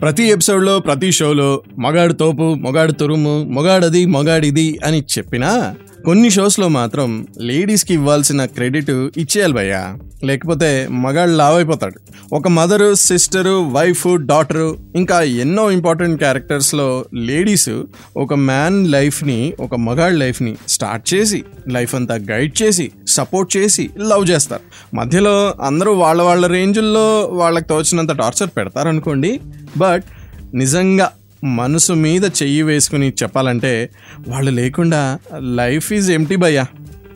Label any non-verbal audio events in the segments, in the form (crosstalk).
ప్రతి ఎపిసోడ్లో ప్రతి షోలో మగాడు తోపు మొగాడు తురుము మొగాడది మొగాడిది అని చెప్పినా కొన్ని షోస్లో మాత్రం లేడీస్కి ఇవ్వాల్సిన క్రెడిట్ ఇచ్చేయాలి భయ్యా. లేకపోతే మగాడు లావైపోతాడు. ఒక మదరు సిస్టరు వైఫ్ డాటరు ఇంకా ఎన్నో ఇంపార్టెంట్ క్యారెక్టర్స్లో లేడీస్ ఒక మ్యాన్ లైఫ్ని ఒక మగాడి లైఫ్ని స్టార్ట్ చేసి లైఫ్ అంతా గైడ్ చేసి సపోర్ట్ చేసి లవ్ చేస్తారు. మధ్యలో అందరూ వాళ్ళ వాళ్ళ రేంజుల్లో వాళ్ళకి తోచినంత టార్చర్ పెడతారనుకోండి. బట్ నిజంగా మనసు మీద చెయ్యి వేసుకుని చెప్పాలంటే వాళ్ళు లేకుండా లైఫ్ ఈజ్ ఎంటీ భయ్యా.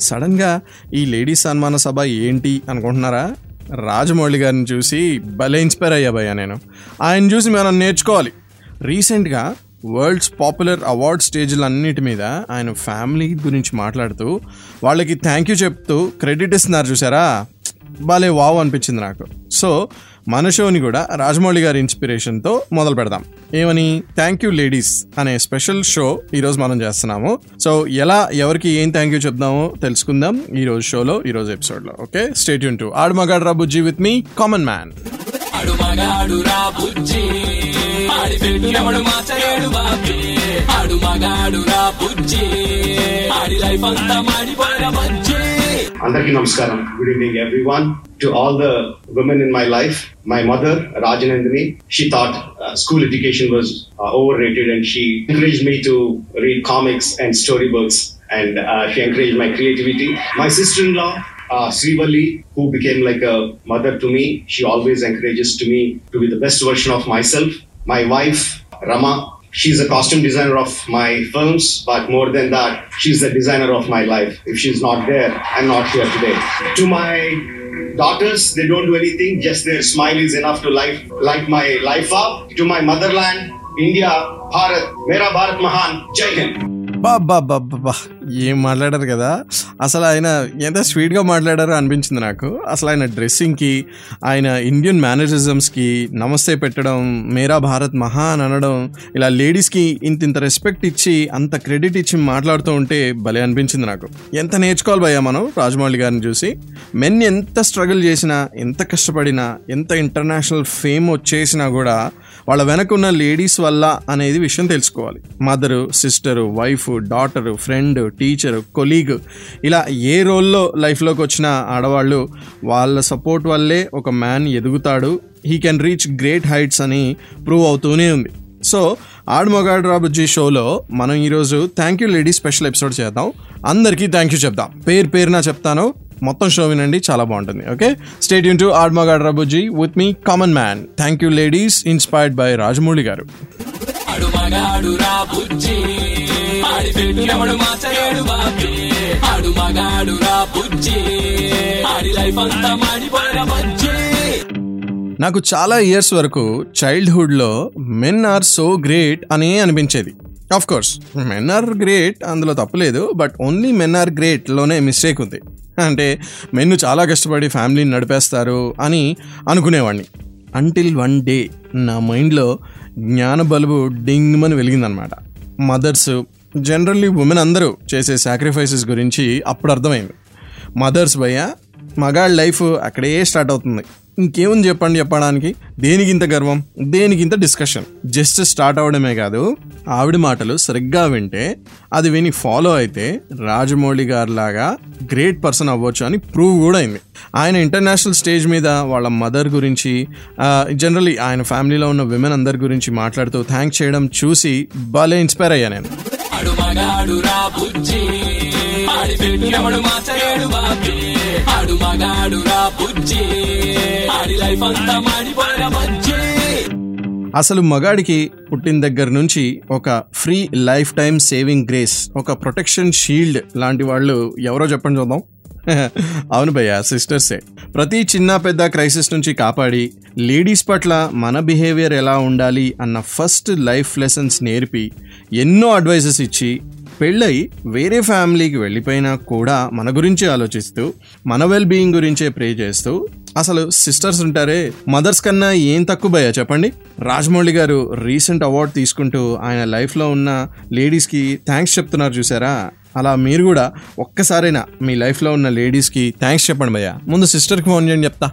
సడన్గా ఈ లేడీస్ సన్మాన సభ ఏంటి అనుకుంటున్నారా? రాజమౌళి గారిని చూసి భలే ఇన్స్పైర్ అయ్యా భయ్యా నేను. ఆయన చూసి మనం నేర్చుకోవాలి. రీసెంట్గా వరల్డ్స్ పాపులర్ అవార్డ్ స్టేజ్లన్నిటి మీద ఆయన ఫ్యామిలీ గురించి మాట్లాడుతూ వాళ్ళకి థ్యాంక్ యూ చెప్తూ క్రెడిట్ ఇస్తున్నారు చూసారా? భలే వావ్ అనిపించింది నాకు. సో మన షోని కూడా రాజమౌళి గారి ఇన్స్పిరేషన్తో మొదలు పెడదాం. ఏమని? థ్యాంక్ యూ లేడీస్ అనే స్పెషల్ షో ఈరోజు మనం చేస్తున్నాము. సో ఎలా ఎవరికి ఏం థ్యాంక్ యూ చెప్దామో తెలుసుకుందాం ఈ రోజు షోలో ఈరోజు ఎపిసోడ్లో okay stay Yoon to Aadu Magaadu with me common man ఆడు మగాడు రా బుజ్జి ఆడి పెట్టు ఎవడు మాచలేడు బాబీ ఆడు మగాడు రా బుజ్జి ఆడి లైఫ్ అంతా మాడిపోయిన bajji Andarki Namaskaram. Good evening, everyone. To all the women in my life, my mother, Rajanandani, she thought uh, school education was uh, overrated and she encouraged me to read comics and storybooks and uh, she encouraged my creativity. My sister-in-law, uh, Srivalli, who became like a mother to me, she always encourages to me to be the best version of myself. My wife, Rama, She's a costume designer of my films, but more than that, she's the designer of my life. If she's not there, I'm not here today. To my daughters, they don't do anything, just their smile is enough to life, light my life up. To my motherland, India, Bharat, Mera Bharat Mahan, Jai Hind. బాబా ఏం మాట్లాడారు కదా? అసలు ఆయన ఎంత స్వీట్గా మాట్లాడారో అనిపించింది నాకు. అసలు ఆయన డ్రెస్సింగ్కి ఆయన ఇండియన్ మేనరిజమ్స్కి నమస్తే పెట్టడం మేరా భారత్ మహా అని అనడం ఇలా లేడీస్కి ఇంత ఇంత రెస్పెక్ట్ ఇచ్చి అంత క్రెడిట్ ఇచ్చి మాట్లాడుతూ ఉంటే భలే అనిపించింది నాకు. ఎంత నేర్చుకోవాలి భయ్యా మనం రాజమౌళి గారిని చూసి? మెన్ ఎంత స్ట్రగుల్ చేసినా ఎంత కష్టపడినా ఎంత ఇంటర్నేషనల్ ఫేమ్ వచ్చేసినా కూడా వాళ్ళ వెనకున్న లేడీస్ వల్ల అనేది విషయం తెలుసుకోవాలి. Mother sister wife daughter friend teacher colleague ఇలా ఏ రోల్లో లైఫ్లోకి వచ్చిన ఆడవాళ్ళు వాళ్ళ సపోర్ట్ వల్లే ఒక man ఎదుగుతాడు. He can reach great heights అని ప్రూవ్ అవుతూనే ఉంది. సో ఆడమొగాడు రాబుజీ షోలో మనం ఈరోజు thank you lady special episode చేద్దాం. అందరికీ థ్యాంక్ యూ చెప్దాం. పేరు పేరున చెప్తాను. మొత్తం షో వినండి చాలా బాగుంటుంది ఓకే స్టేట్ యూన్ to add మగాడ్ రాబుజీ with me common man thank you ladies inspired by Rajamouli గారు నాకు చాలా ఇయర్స్ వరకు చైల్డ్హుడ్లో మెన్ ఆర్ సో గ్రేట్ అని అనిపించేది. Of course men are great అందులో తప్పలేదు బట్ ఓన్లీ మెన్ ఆర్ గ్రేట్లోనే మిస్టేక్ ఉంది. అంటే మెన్ను చాలా కష్టపడి ఫ్యామిలీని నడిపేస్తారు అని అనుకునేవాడిని. అంటిల్ వన్ డే నా మైండ్లో జ్ఞాన బలుబు డింగ్మని వెలిగిందనమాట. మదర్స్ జనరల్లీ ఉమెన్ అందరూ చేసే సాక్రిఫైసెస్ గురించి అప్పుడు అర్థమైంది. మదర్స్ భయ్య మగాళ్ళ లైఫ్ అక్కడే స్టార్ట్ అవుతుంది. ఇంకేముంది చెప్పండి చెప్పడానికి? దేనికి ఇంత గర్వం? దేనికి ఇంత డిస్కషన్ జస్ట్ స్టార్ట్ అవడమే కాదు ఆవిడ మాటలు సరిగ్గా వింటే అది విని ఫాలో అయితే రాజమౌళి గారు లాగా గ్రేట్ పర్సన్ అవ్వచ్చు అని ప్రూవ్ కూడా అయింది. ఆయన ఇంటర్నేషనల్ స్టేజ్ మీద వాళ్ళ మదర్ గురించి జనరలీ ఆయన ఫ్యామిలీలో ఉన్న విమెన్ అందరి గురించి మాట్లాడుతూ థ్యాంక్ చేయడం చూసి భలే ఇన్స్పైర్ అయ్యా నేను. ఆడు మగాడు రా బుజ్జి. ఆడి లైఫ్ అంతా అసలు మగాడికి పుట్టిన దగ్గర నుంచి ఒక free life time saving grace ఒక ప్రొటెక్షన్ షీల్డ్ లాంటి వాళ్ళు ఎవరో చెప్పండి చూద్దాం. (laughs) అవును భయ్య సిస్టర్సే ప్రతి చిన్న పెద్ద క్రైసిస్ నుంచి కాపాడి లేడీస్ పట్ల మన బిహేవియర్ ఎలా ఉండాలి అన్న ఫస్ట్ లైఫ్ లెసన్స్ నేర్పి ఎన్నో అడ్వైజెస్ ఇచ్చి పెళ్ళై వేరే ఫ్యామిలీకి వెళ్ళిపోయినా కూడా మన గురించి ఆలోచిస్తూ మన వెల్ బీయింగ్ గురించే ప్రే చేస్తూ అసలు సిస్టర్స్ ఉంటారే? మదర్స్ కన్నా ఏం తక్కువ భయ చెప్పండి? రాజమౌళి గారు రీసెంట్ అవార్డ్ తీసుకుంటూ ఆయన లైఫ్లో ఉన్న లేడీస్కి థ్యాంక్స్ చెప్తున్నారు చూసారా? అలా మీరు కూడా ఒక్కసారైనా మీ లైఫ్లో ఉన్న లేడీస్కి థ్యాంక్స్ చెప్పండి భయ్య. ముందు సిస్టర్కి ఫోన్ చేయండి చెప్తా.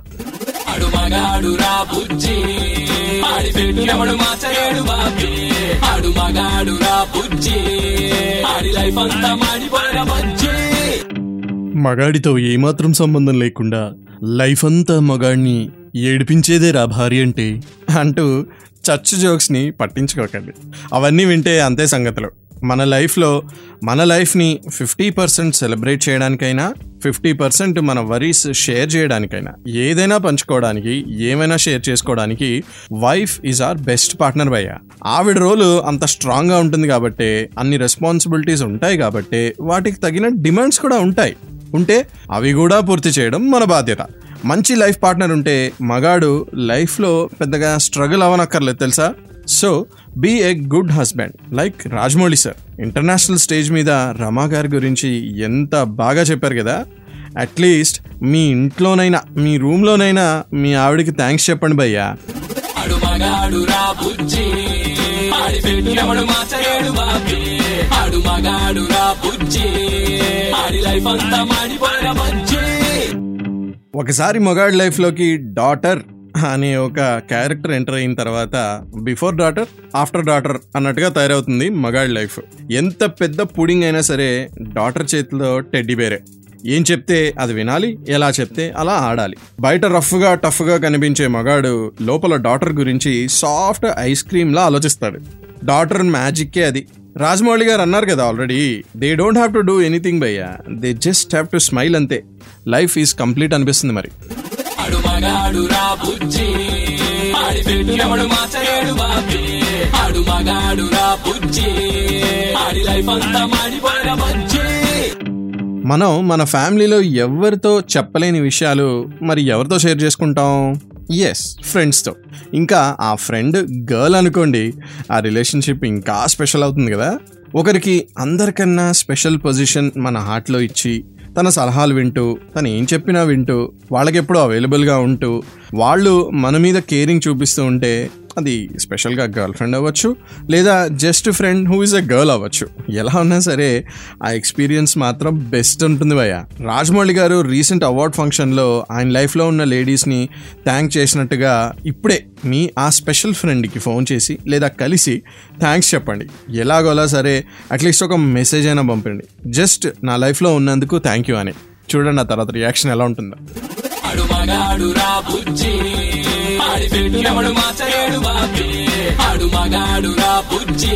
మగాడితో ఏమాత్రం సంబంధం లేకుండా లైఫ్ అంతా మగాడిని ఏడిపించేదే రా భార్య అంటే అంటూ చర్చ్ జోక్స్ని పట్టించుకోకండి. అవన్నీ వింటే అంతే సంగతులు. మన లైఫ్లో మన లైఫ్ని ఫిఫ్టీ పర్సెంట్ సెలబ్రేట్ చేయడానికైనా ఫిఫ్టీ పర్సెంట్ మన వరీస్ షేర్ చేయడానికైనా ఏదైనా పంచుకోవడానికి ఏమైనా షేర్ చేసుకోవడానికి wife is our best partner భయ్య. ఆవిడ రోలు అంత స్ట్రాంగ్గా ఉంటుంది కాబట్టి అన్ని రెస్పాన్సిబిలిటీస్ ఉంటాయి కాబట్టి వాటికి తగిన డిమాండ్స్ కూడా ఉంటాయి. ఉంటే అవి కూడా పూర్తి చేయడం మన బాధ్యత. మంచి లైఫ్ పార్ట్నర్ ఉంటే మగాడు లైఫ్లో పెద్దగా స్ట్రగుల్ అవ్వనక్కర్లేదు తెలుసా? So be a good husband like Rajamouli sir. International stage మీద రమా గారి గురించి ఎంత బాగా చెప్పారు కదా? అట్లీస్ట్ మీ ఇంట్లోనైనా మీ రూమ్లోనైనా మీ ఆవిడకి థ్యాంక్స్ చెప్పండి భయ్యా. ఆడు మగాడు రా బుజ్జి. ఆడి పెట్టినవడు ఎవడు బాబి బాబీ. ఆడు మగాడు రా బుజ్జి. ఆడి లైఫ్ అంతా మాడిపోయిన బజ్జి. ఒకసారి మొగాడి లైఫ్లోకి డాటర్ అనే ఒక క్యారెక్టర్ ఎంటర్ అయిన తర్వాత బిఫోర్ డాటర్ ఆఫ్టర్ డాటర్ అన్నట్టుగా తయారవుతుంది మగాడి లైఫ్. ఎంత పెద్ద పుడింగ్ అయినా సరే డాటర్ చేతిలో టెడ్డీ బేరే. ఏం చెప్తే అది వినాలి ఎలా చెప్తే అలా ఆడాలి. బయట రఫ్గా టఫ్గా కనిపించే మగాడు లోపల డాటర్ గురించి సాఫ్ట్ ఐస్ క్రీమ్లా ఆలోచిస్తాడు. డాటర్ మ్యాజిక్కే అది. రాజమౌళి గారు అన్నారు కదా already they don't have to do anything భయ్యా. They just have to smile అంతే. లైఫ్ ఈజ్ కంప్లీట్ అనిపిస్తుంది మరి. ఆడి లైఫ్ అంతా మనం మన ఫ్యామిలీలో ఎవరితో చెప్పలేని విషయాలు మరి ఎవరితో షేర్ చేసుకుంటాం? ఎస్ ఫ్రెండ్స్తో ఇంకా ఆ ఫ్రెండ్ గర్ల్ అనుకోండి ఆ రిలేషన్షిప్ ఇంకా స్పెషల్ అవుతుంది కదా. ఒకరికి అందరికన్నా స్పెషల్ పొజిషన్ మన హార్ట్లో ఇచ్చి తన సలహాలు వింటూ తను ఏం చెప్పినా వింటూ వాళ్ళకెప్పుడూ అవైలబుల్గా ఉంటూ వాళ్ళు మన మీద కేరింగ్ చూపిస్తూ ఉంటే అది స్పెషల్గా గర్ల్ ఫ్రెండ్ అవ్వచ్చు లేదా just friend who is a girl అవ్వచ్చు. ఎలా ఉన్నా సరే ఆ ఎక్స్పీరియన్స్ మాత్రం బెస్ట్ ఉంటుంది భయ్య. రాజమౌళి గారు రీసెంట్ అవార్డ్ ఫంక్షన్లో ఆయన లైఫ్లో ఉన్న లేడీస్ని థ్యాంక్ చేసినట్టుగా ఇప్పుడే మీ ఆ స్పెషల్ ఫ్రెండ్కి ఫోన్ చేసి లేదా కలిసి థ్యాంక్స్ చెప్పండి. ఎలాగోలా సరే అట్లీస్ట్ ఒక మెసేజ్ అయినా పంపండి. జస్ట్ నా లైఫ్లో ఉన్నందుకు థ్యాంక్ యూ అని. చూడండి ఆ తర్వాత రియాక్షన్ ఎలా ఉంటుందో. ఆడి పెట్టినవడు బాబీ ఆడు మగాడు రా బుజ్జి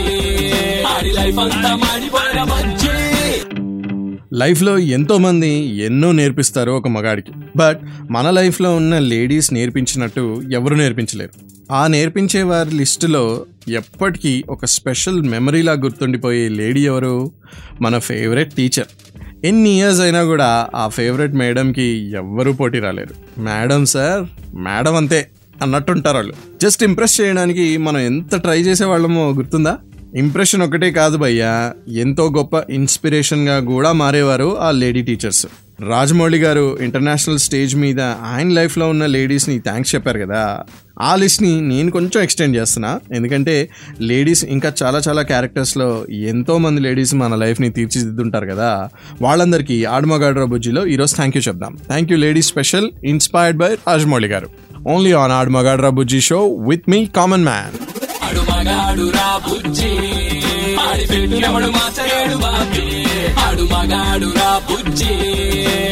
ఆడి లైఫ్ అంతా మాడిపోయిన బజ్జి లైఫ్లో ఎంతోమంది ఎన్నో నేర్పిస్తారు ఒక మగాడికి. బట్ మన లైఫ్లో ఉన్న లేడీస్ నేర్పించినట్టు ఎవరు నేర్పించలేరు. ఆ నేర్పించే వారి లిస్టులో ఎప్పటికీ ఒక స్పెషల్ మెమరీలా గుర్తుండిపోయే లేడీ ఎవరు? మన ఫేవరెట్ టీచర్ ఎన్ని ఇయర్స్ అయినా కూడా ఆ ఫేవరెట్ మేడంకి ఎవ్వరూ పోటీ రాలేరు మేడం సార్ మేడం అంతే. అన్నట్టుంటారు వాళ్ళు. జస్ట్ ఇంప్రెస్ చేయడానికి మనం ఎంత ట్రై చేసేవాళ్ళమో గుర్తుందా? ఇంప్రెషన్ ఒకటే కాదు భయ్యా. ఎంతో గొప్ప ఇన్స్పిరేషన్గా కూడా మారేవారు ఆ లేడీ టీచర్స్ రాజమౌళి గారు ఇంటర్నేషనల్ స్టేజ్ మీద ఆయన లైఫ్లో ఉన్న లేడీస్ని థ్యాంక్స్ చెప్పారు కదా. ఆ లిస్ట్ని నేను కొంచెం ఎక్స్టెండ్ చేస్తున్నా. ఎందుకంటే లేడీస్ ఇంకా చాలా చాలా క్యారెక్టర్స్లో ఎంతో మంది లేడీస్ మన లైఫ్ని తీర్చిదిద్దుంటారు కదా. వాళ్ళందరికీ ఆడమగాడ్రా బుజ్జిలో ఈరోజు థ్యాంక్ యూ చెప్దాం. Thank you ladies special inspired by Rajamouli garu. Only on Aadamagadra Bujji show with me common man Aadu Magaadu ఆడి ఆడు మగాడు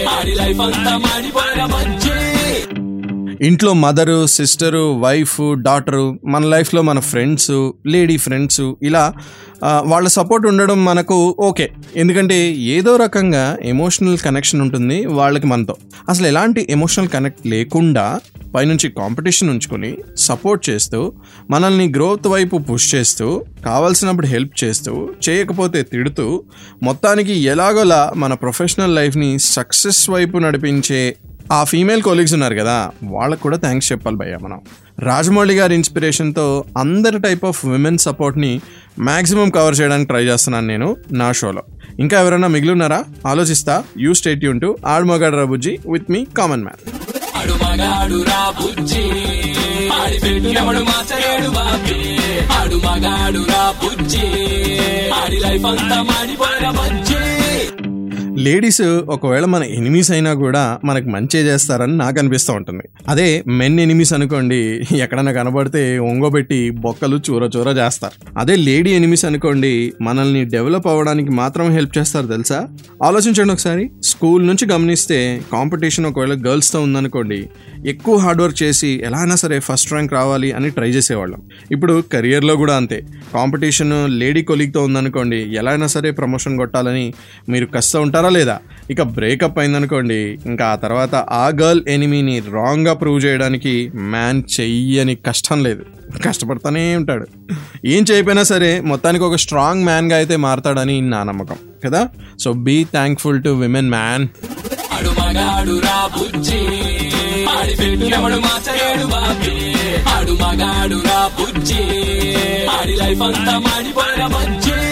ఆడి ఇంట్లో మదరు సిస్టరు వైఫ్ డాటరు మన లైఫ్లో మన ఫ్రెండ్స్ లేడీ ఫ్రెండ్స్ ఇలా వాళ్ళ సపోర్ట్ ఉండడం మనకు ఓకే. ఎందుకంటే ఏదో రకంగా ఎమోషనల్ కనెక్షన్ ఉంటుంది వాళ్ళకి మనతో. అసలు ఎలాంటి ఎమోషనల్ కనెక్ట్ లేకుండా పైనుంచి కాంపిటీషన్ ఉంచుకొని సపోర్ట్ చేస్తూ మనల్ని గ్రోత్ వైపు పుష్ చేస్తూ కావాల్సినప్పుడు హెల్ప్ చేస్తూ చేయకపోతే తిడుతూ మొత్తానికి ఎలాగోలా మన ప్రొఫెషనల్ లైఫ్ని సక్సెస్ వైపు నడిపించే ఆ ఫీమేల్ కొలీగ్స్ ఉన్నారు కదా వాళ్ళకు కూడా థ్యాంక్స్ చెప్పాలి భయ్య మనం. రాజమౌళి గారి ఇన్స్పిరేషన్తో అందరి టైప్ ఆఫ్ విమెన్ సపోర్ట్ని మ్యాక్సిమం కవర్ చేయడానికి ట్రై చేస్తున్నాను నేను నా షోలో ఇంకా ఎవరైనా మిగిలి ఉన్నారా? ఆలోచిస్తా. You stay Yoon to Aad Mogad Rabujji with me common man Aadu Magaadu Ra బుజ్జి. ఆడి పెట్టినప్పుడు మాచలేడు బాబీ. ఆడు మగాడు రా బుజ్జి. ఆడి లైఫ్ అంతా మాడిపోయిన బుజ్జి. లేడీస్ ఒకవేళ మన ఎనిమీస్ అయినా కూడా మనకు మంచి చేస్తారని నాకు అనిపిస్తూ ఉంటుంది. అదే మెన్ ఎనిమీస్ అనుకోండి ఎక్కడన్నా కనబడితే ఒంగోబెట్టి బొక్కలు చూర చూర చేస్తారు. అదే లేడీ ఎనిమీస్ అనుకోండి మనల్ని డెవలప్ అవ్వడానికి మాత్రం హెల్ప్ చేస్తారు తెలుసా? ఆలోచించండి ఒకసారి. స్కూల్ నుంచి గమనిస్తే కాంపిటీషన్ ఒకవేళ గర్ల్స్తో ఉందనుకోండి ఎక్కువ హార్డ్ వర్క్ చేసి ఎలా అయినా సరే ఫస్ట్ ర్యాంక్ రావాలి అని ట్రై చేసేవాళ్ళం. ఇప్పుడు కెరియర్లో కూడా అంతే. కాంపిటీషన్ లేడీ కొలీగ్తో ఉందనుకోండి ఎలా అయినా సరే ప్రమోషన్ కొట్టాలని మీరు కష్టం ఉంటారా లేదా ఇక బ్రేకప్ అయిందనుకోండి ఇంకా ఆ తర్వాత ఆ గర్ల్ ఎనిమీని రాంగ్గా ప్రూవ్ చేయడానికి మ్యాన్ చెయ్యని కష్టం లేదు. కష్టపడతానే ఉంటాడు. ఏం చేయకపోయినా సరే మొత్తానికి ఒక స్ట్రాంగ్ మ్యాన్గా అయితే మారతాడని నా నమ్మకం. కదా? So be thankful to women man Audi life అంతా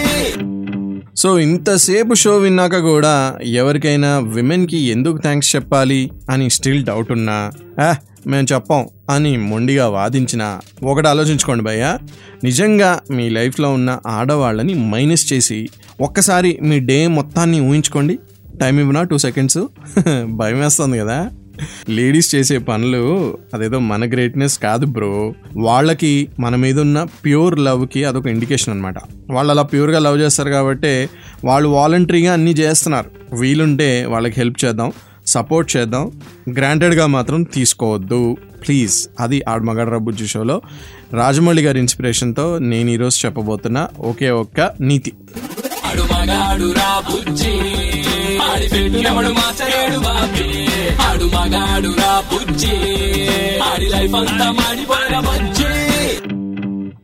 సో ఇంతసేపు షో విన్నాక కూడా ఎవరికైనా విమెన్కి ఎందుకు థ్యాంక్స్ చెప్పాలి అని స్టిల్ డౌట్ ఉన్నా ఆహ్ మేము చెప్పాం అని మొండిగా వాదించిన ఒకటి ఆలోచించుకోండి భయ్య నిజంగా మీ లైఫ్లో ఉన్న ఆడవాళ్ళని మైనస్ చేసి ఒక్కసారి మీ డే మొత్తాన్ని ఊహించుకోండి. టైం ఇవ్వనా? Two seconds. (laughs) భయం వేస్తుంది కదా. లేడీస్ చేసే పనులు అదేదో మన గ్రేట్నెస్ కాదు బ్రో వాళ్ళకి మన మీద ఉన్న ప్యూర్ లవ్కి అదొక ఇండికేషన్ అనమాట వాళ్ళు అలా ప్యూర్గా లవ్ చేస్తారు కాబట్టి వాళ్ళు వాలంటరీగా అన్నీ చేస్తున్నారు. వీలుంటే వాళ్ళకి హెల్ప్ చేద్దాం సపోర్ట్ చేద్దాం. గ్రాంటెడ్గా మాత్రం తీసుకోవద్దు. ప్లీజ్ అది ఆడమగడ రబ్బుజ్జి షోలో రాజమౌళి గారి ఇన్స్పిరేషన్తో నేను ఈరోజు చెప్పబోతున్న ఒకే ఒక్క నీతి. ఆడు మగాడు ఆడి పెట్టినప్పుడు మార్చలేడు బాబీ ఆడు మగాడు రా బుజ్జి. ఆడి లైఫ్ అంతా మాడిపోయిన బజ్జి.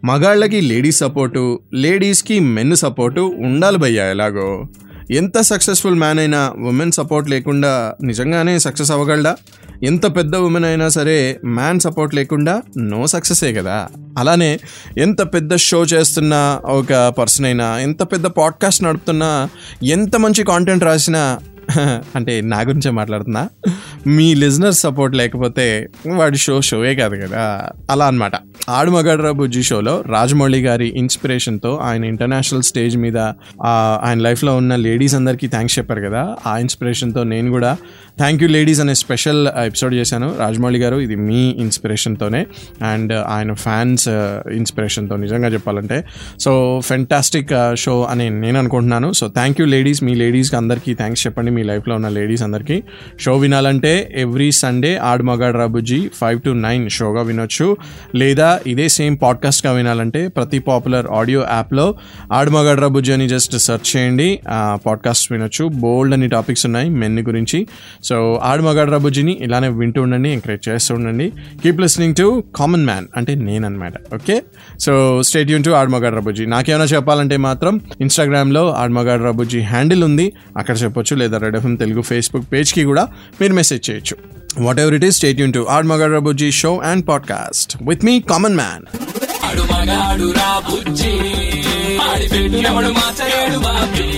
మగాళ్ళకి లేడీస్ సపోర్టు లేడీస్కి మెన్ సపోర్టు ఉండాలి భయ్యా ఎలాగో. ఎంత సక్సెస్ఫుల్ మ్యాన్ అయినా ఉమెన్ సపోర్ట్ లేకుండా నిజంగానే సక్సెస్ అవ్వగలడా? ఎంత పెద్ద ఉమెన్ అయినా సరే మ్యాన్ సపోర్ట్ లేకుండా నో సక్సెసే కదా? అలానే ఎంత పెద్ద షో చేస్తున్న ఒక పర్సన్ అయినా ఎంత పెద్ద పాడ్కాస్ట్ నడుపుతున్నా ఎంత మంచి కాంటెంట్ రాసినా (laughs) అంటే నా గురించే మాట్లాడుతున్నా. మీ లిజనర్ సపోర్ట్ లేకపోతే వాడి షో షోయే కాదు కదా. అలా అనమాట ఆడు మగాడ్రా బుజ్జి షోలో రాజమౌళి గారి ఇన్స్పిరేషన్తో ఆయన ఇంటర్నేషనల్ స్టేజ్ మీద ఆయన లైఫ్లో ఉన్న లేడీస్ అందరికీ థ్యాంక్స్ చెప్పారు కదా. ఆ ఇన్స్పిరేషన్తో నేను కూడా థ్యాంక్ యూ లేడీస్ అనే స్పెషల్ ఎపిసోడ్ చేశాను. రాజమౌళి గారు ఇది మీ ఇన్స్పిరేషన్తోనే అండ్ uh, ఆయన ఫ్యాన్స్ ఇన్స్పిరేషన్తో uh, నిజంగా చెప్పాలంటే. సో ఫెంటాస్టిక్ షో uh, అని నేను అనుకుంటున్నాను. సో థ్యాంక్ యూ లేడీస్ మీ లేడీస్కి అందరికీ థ్యాంక్స్ చెప్పండి. మీ లైఫ్లో ఉన్న లేడీస్ అందరికీ. షో వినాలంటే every Sunday Aad Magad Rabujji five to nine షోగా వినొచ్చు. లేదా ఇదే సేమ్ పాడ్కాస్ట్గా వినాలంటే ప్రతి పాపులర్ ఆడియో యాప్లో ఆడ్ మగాడ్ రాబుజీ అని జస్ట్ సెర్చ్ చేయండి. పాడ్కాస్ట్ వినొచ్చు. బోల్డ్ అని టాపిక్స్ ఉన్నాయి. మెన్ గురించి. సో ఆడమగాడు రబుజీని ఇలానే వింటూ ఉండండి ఎంకరేజ్ చేస్తూ ఉండండి. Keep listening to common man అంటే నేనన్నమాట ఓకే సో స్టేట్ యూన్ టు ఆడమగాడు రబుజీ నాకేమైనా చెప్పాలంటే మాత్రం ఇన్స్టాగ్రామ్లో ఆడమగాడు రబుజీ హ్యాండిల్ ఉంది. అక్కడ చెప్పొచ్చు లేదా రెడ్ ఎఫ్ఎం తెలుగు ఫేస్బుక్ పేజ్కి కూడా మీరు మెసేజ్ చేయొచ్చు. Whatever it is stay Yoon to Aadamagadu Rabujji show and podcast with me common man Aadu ఆడి పెట్టినప్పుడు బాబీ.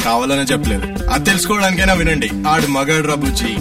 కావాలనే చెప్పలేదు. అది తెలుసుకోవడానికైనా వినండి. ఆడు మగాడు రబుజీ